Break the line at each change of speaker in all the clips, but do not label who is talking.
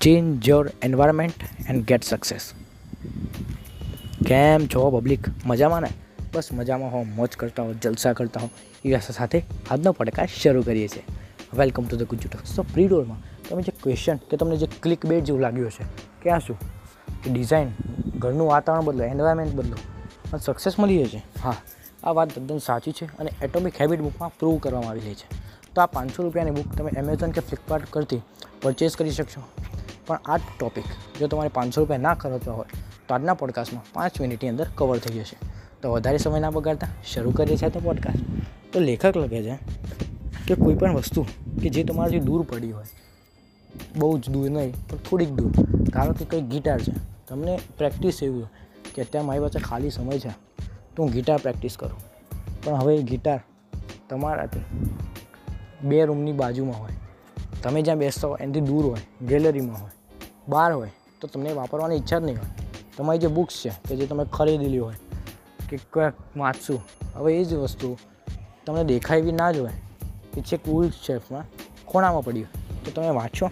Change your environment and get success કેમ છો public મજામાં ને? બસ મજામાં હો મોજ કરતા હો જલસા કરતા હો એ આશા સાથે આજનો પડકાર શરૂ કરીએ છીએ. વેલકમ ટુ ધ ગુજ્જુ સો પ્રી ડોરમાં તમે જે ક્વેશ્ચન કે તમને જે ક્લિક બેટ જેવું લાગ્યું છે કે આ શું? કે ડિઝાઇન ઘરનું વાતાવરણ બદલો એન્વાયરમેન્ટ બદલો, અને સક્સેસ મળી જશે હા, આ વાત તદ્દન સાચી છે અને એટોમિક હેબિટ બુકમાં પ્રૂવ કરવામાં આવી રહી છે. તો આ પાંચસો રૂપિયાની બુક તમે એમેઝોન કે ફ્લિપકાર્ટ કરતી પરચેસ કરી શકશો. પણ આ ટોપિક જો તમારે પાંચસો રૂપિયા ના ખર્ચવા હોય તો આજના પોડકાસ્ટમાં પાંચ મિનિટની અંદર કવર થઈ જશે. તો વધારે સમય ના બગાડતા શરૂ કરીએ છીએ તો પોડકાસ્ટ તો લેખક લખે છે કે કોઈ પણ વસ્તુ કે જે તમારાથી દૂર પડી હોય, બહુ જ દૂર નહીં, પણ થોડીક દૂર. ધારો કે કંઈ ગિટાર છે. તમને પ્રેક્ટિસ એવી હોય કે અત્યારે મારી પાસે ખાલી સમય છે, તો હું ગિટાર પ્રેક્ટિસ કરું. પણ હવે ગિટાર તમારાથી બે રૂમની બાજુમાં હોય, તમે જ્યાં બેસતા હોય, એનાથી દૂર હોય ગેલેરીમાં હોય બહાર હોય, તો તમને વાપરવાની ઈચ્છા જ નહીં હોય. તમારી જે બુક્સ છે, કે જે તમે ખરીદેલી હોય, કે ક્યાંક વાંચશું, હવે એ જ વસ્તુ તમને દેખાય એવી ના જ હોય કે છે ઉલ્ટ શેફમાં ખૂણામાં પડી હોય. તો તમે વાંચો.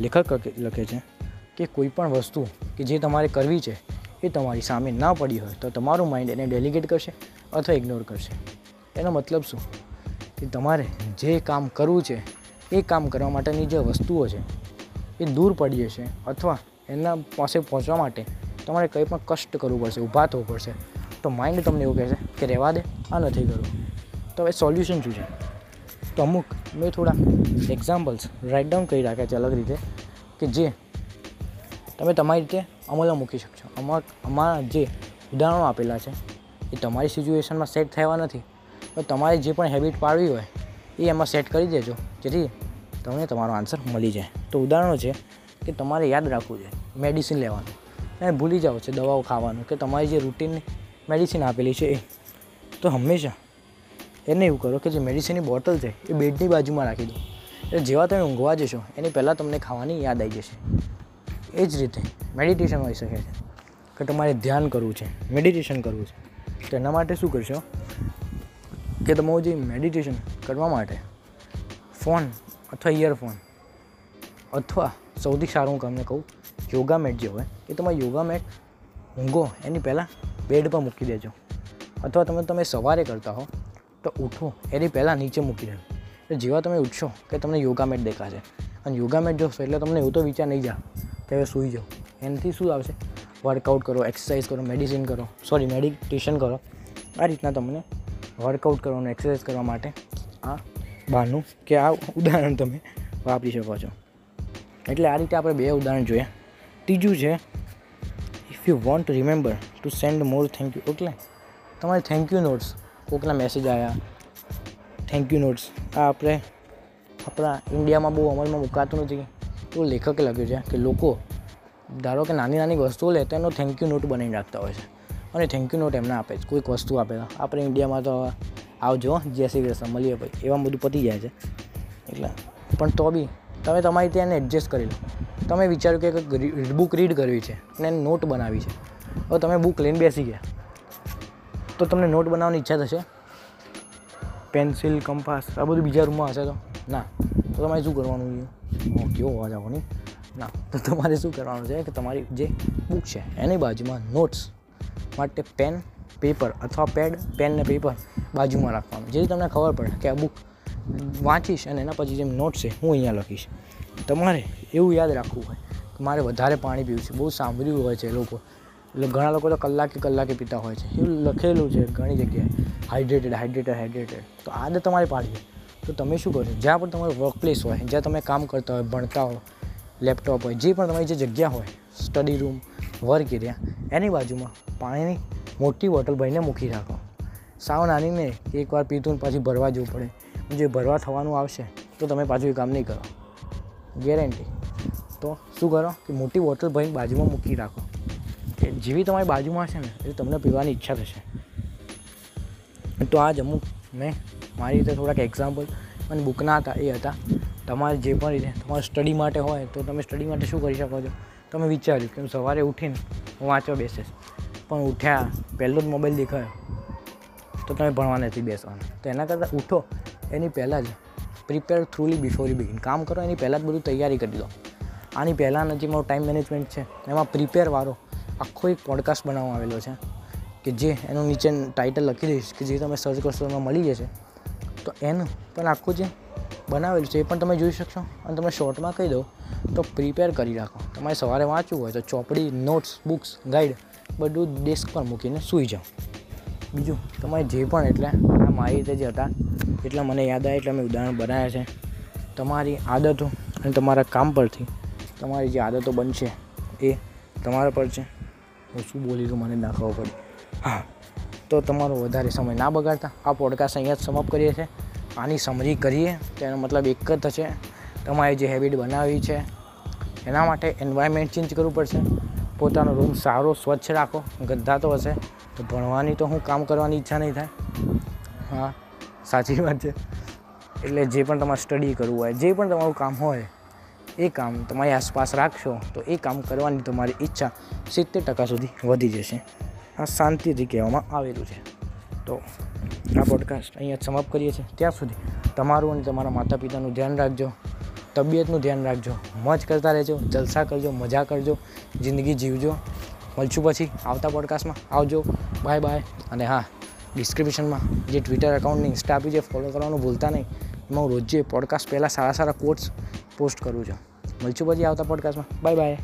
લેખક લખે છે કે કોઈ પણ વસ્તુ કે જે તમારે કરવી છે, એ તમારી સામે ના પડી હોય, તો તમારું માઇન્ડ એને ડેલિગેટ કરશે અથવા ઇગ્નોર કરશે. એનો મતલબ શું? કે તમારે જે કામ કરવું છે, એ કામ કરવા માટેની જે વસ્તુઓ છે એ દૂર પડી જશે અથવા એના પાસે પહોંચવા માટે તમારે કંઈ પણ કષ્ટ કરવું પડશે, ઊભા થવું પડશે. તો માઇન્ડ તમને એવું કહેશે કે રહેવા દે, આ નથી કરવું. તો હવે સોલ્યુશન શું છે? તો અમુક મેં થોડા એક્ઝામ્પલ્સ રાઇટ ડાઉન કરી રાખ્યા છે અલગ રીતે કે જે તમે તમારી રીતે અમલમાં મૂકી શકશો. અમાર, અમારા જે ઉદાહરણો આપેલા છે, એ તમારી સિચ્યુએશનમાં સેટ થયા નથી. પણ તમારે જે પણ હેબિટ પાડવી હોય, એ એમાં સેટ કરી દેજો. જેથી તમને તમારો આન્સર મળી જાય. તો ઉદાહરણો છે કે તમારે યાદ રાખવું છે મેડિસિન લેવાનું. અને ભૂલી જાઓ છે દવાઓ ખાવાનું, કે તમારી જે રૂટીન મેડિસિન આપેલી છે એ. તો હંમેશા એને એવું કરો કે જે મેડિસિનની બોટલ છે એ બેડની બાજુમાં રાખી દો. એટલે જેવા તમે ઊંઘવા જશો, એની પહેલાં તમને ખાવાની યાદ આવી જશે. એ જ રીતે મેડિટેશન હોઈ શકે છે. કે તમારે ધ્યાન કરવું છે મેડિટેશન કરવું છે. તો એના માટે શું કરશો? કે તમારું જે મેડિટેશન કરવા માટે ફોન અથવા ઇયરફોન અથવા સૌથી સારું હું તમને કહું યોગા મેટ જે હોય, એ તમારે યોગા મેટ ઊંઘો, એની પહેલાં બેડ પર મૂકી દેજો. અથવા તમે તમે સવારે કરતા હો, તો ઉઠો, એની પહેલાં નીચે મૂકી દેજો. એટલે જેવા તમે ઉઠશો કે તમને યોગા મેટ દેખાશે. અને યોગા મેટ જોશો એટલે તમને એવું તો વિચાર નહીં જાવ કે હવે સૂઈ જાઓ એનાથી શું આવશે? વર્કઆઉટ કરો એક્સરસાઇઝ કરો મેડિસિન કરો સોરી મેડિટેશન કરો. આ રીતના તમને વર્કઆઉટ કરવાનું એક્સરસાઇઝ કરવા માટે આ બહારનું કે આ ઉદાહરણ તમે વાપરી શકો છો. એટલે આ રીતે આપણે બે ઉદાહરણ જોયા ત્રીજું છે if you want remember to send more thank you okay? તમારે થેન્ક યુ નોટ્સ કોકના મેસેજ આવ્યા થેન્ક યુ નોટ્સ આ આપણે આપણા ઇન્ડિયામાં બહુ અમલમાં મુકાતું નથી. એવું લેખકે લખ્યું છે કે લોકો ધારો કે નાની નાની વસ્તુઓ લે તો એનો થેન્ક યુ નોટ બનાવીને રાખતા હોય છે. અને થેન્ક યુ નોટ એમને આપે છે કોઈક વસ્તુ આપે. આપણે ઇન્ડિયામાં તો આવજો જય શ્રી કૃષ્ણ મળીએ ભાઈ એવા બધું પતી જાય છે. એટલે પણ તો બી તમે તમારી ત્યાં એડજસ્ટ કરી લો. તમે વિચાર્યું કે બુક રીડ કરવી છે અને એને નોટ બનાવી છે. હવે તમે બુક લઈને બેસી ગયા. તો તમને નોટ બનાવવાની ઈચ્છા થશે? પેન્સિલ કંપાસ આ બધું બીજા રૂમમાં હશે તો? ના. તો તમારે શું કરવાનું છે? કેવો અવાજ આવવાની ના. તો તમારે શું કરવાનું છે? કે તમારી જે બુક છે એની બાજુમાં નોટ્સ માટે પેન પેપર અથવા પેડ પેન ને પેપર બાજુમાં રાખવાનું. જેથી તમને ખબર પડે કે આ બુક વાંચીશ અને એના પછી જેમ નોટ્સ છે, હું અહીંયા લખીશ. તમારે એવું યાદ રાખવું હોય કે મારે વધારે પાણી પીવું છે. બહુ સાંભળ્યું હોય છે લોકો. ઘણા લોકો તો કલાકે કલાકે પીતા હોય છે. એવું લખેલું છે ઘણી જગ્યાએ. હાઇડ્રેટેડ હાઇડ્રેટેડ હાઇડ્રેટેડ તો આદત તમારી પાડી તો તમે શું કરશો જ્યાં પણ તમારું વર્ક પ્લેસ હોય, જ્યાં તમે કામ કરતા હોય, ભણતા હો લેપટોપ હોય, જે પણ તમારી જે જગ્યા હોય સ્ટડી રૂમ વર્ક એરિયા એની બાજુમાં પાણીની મોટી બોટલ ભરીને મૂકી રાખો. સાવ નાનીને એકવાર પીતું ને પાછી ભરવા જવું પડે. જે ભરવા થવાનું આવશે, તો તમે પાછું એ કામ નહીં કરો. ગેરંટી તો શું કરો કે મોટી બોટલ ભરીને બાજુમાં મૂકી રાખો. કે જેવી તમારી બાજુમાં હશે ને એ તમને પીવાની ઈચ્છા થશે. તો આ જ અમુક મેં મારી રીતે થોડાક એક્ઝામ્પલ અને બુકના હતા, એ હતા. તમારે જે પણ રીતે, તમારે સ્ટડી માટે હોય, તો તમે સ્ટડી માટે શું કરી શકો છો? તમે વિચાર્યું કે સવારે ઉઠીને હું વાંચવા બેસીશ. પણ ઉઠ્યા, પહેલો જ મોબાઈલ દેખાયો. તો તમે ભણવા નથી બેસવાના તો એના કરતાં ઉઠો. એની પહેલાં જ prepare thoroughly before you begin કામ કરો, એની પહેલાં જ બધું તૈયારી કરી દો આની પહેલાંનો જે મારો ટાઈમ મેનેજમેન્ટ છે, એમાં પ્રિપેરવાળો આખો એક પોડકાસ્ટ બનાવવામાં આવેલો છે, કે જે એનું નીચે ટાઇટલ લખી દઈશ, કે જે તમે સર્ચ કરશો એમાં મળી જશે. તો એનું પણ આખું જે બનાવેલું છે, એ પણ તમે જોઈ શકશો. અને તમે શોર્ટમાં કહી દો તો પ્રિપેર કરી રાખો. તમારે સવારે વાંચવું હોય તો ચોપડી નોટ્સ બુક્સ ગાઈડ બધું ડેસ્ક પર મૂકીને સૂઈ જાઓ. બીજું, તમારે જે પણ એટલે આ મારી રીતે જે હતા, એટલા મને યાદ આવે એટલે મેં ઉદાહરણ બનાવ્યા છે. તમારી આદતો અને તમારા કામ પરથી તમારી જે આદતો બનશે એ તમારા પર છે. હું શું બોલી મને ના ખબર પડી. હા, તો તમારો વધારે સમય ના બગાડતા. આ પોડકાસ્ટ અહીંયા જ સમાપ્ત કરીએ છીએ. આની સમરી કરીએ, તેનો મતલબ એક જ થશે. તમારે જે હેબિટ બનાવવી છે એના માટે એન્વાયરમેન્ટ ચેન્જ કરવું પડશે. પોતાનો રૂમ સારો, સ્વચ્છ રાખો. ગંદા તો હશે. તો ભણવાની તો હું કામ કરવાની ઈચ્છા નહીં થાય. હા, સાચી વાત છે. એટલે જે પણ તમારે સ્ટડી કરવું હોય, જે પણ તમારું કામ હોય, એ કામ તમારી આસપાસ રાખશો, તો એ કામ કરવાની તમારી ઈચ્છા સિત્તેર ટકા સુધી વધી જશે. આ શાંતિથી કહેવામાં આવેલું છે. તો આ પોડકાસ્ટ અહીંયા સમાપ્ત કરીએ છીએ. ત્યાં સુધી તમારું અને તમારા માતા પિતાનું ધ્યાન રાખજો. તબિયતનું ધ્યાન રાખજો. મોજ કરતા રહેજો, જલસા કરજો, મજા કરજો, જિંદગી જીવજો. મળશું પછી આવતા પોડકાસ્ટમાં આવજો. બાય બાય અને હા ડિસ્ક્રિપ્શનમાં જે ટ્વિટર એકાઉન્ટની ઇન્સ્ટા આપી છે ફોલો કરવાનું ભૂલતા નહીં. એમાં હું રોજે પોડકાસ્ટ પહેલાં સારા સારા કોટ્સ પોસ્ટ કરું છું. મળશું પછી આવતા પોડકાસ્ટમાં બાય બાય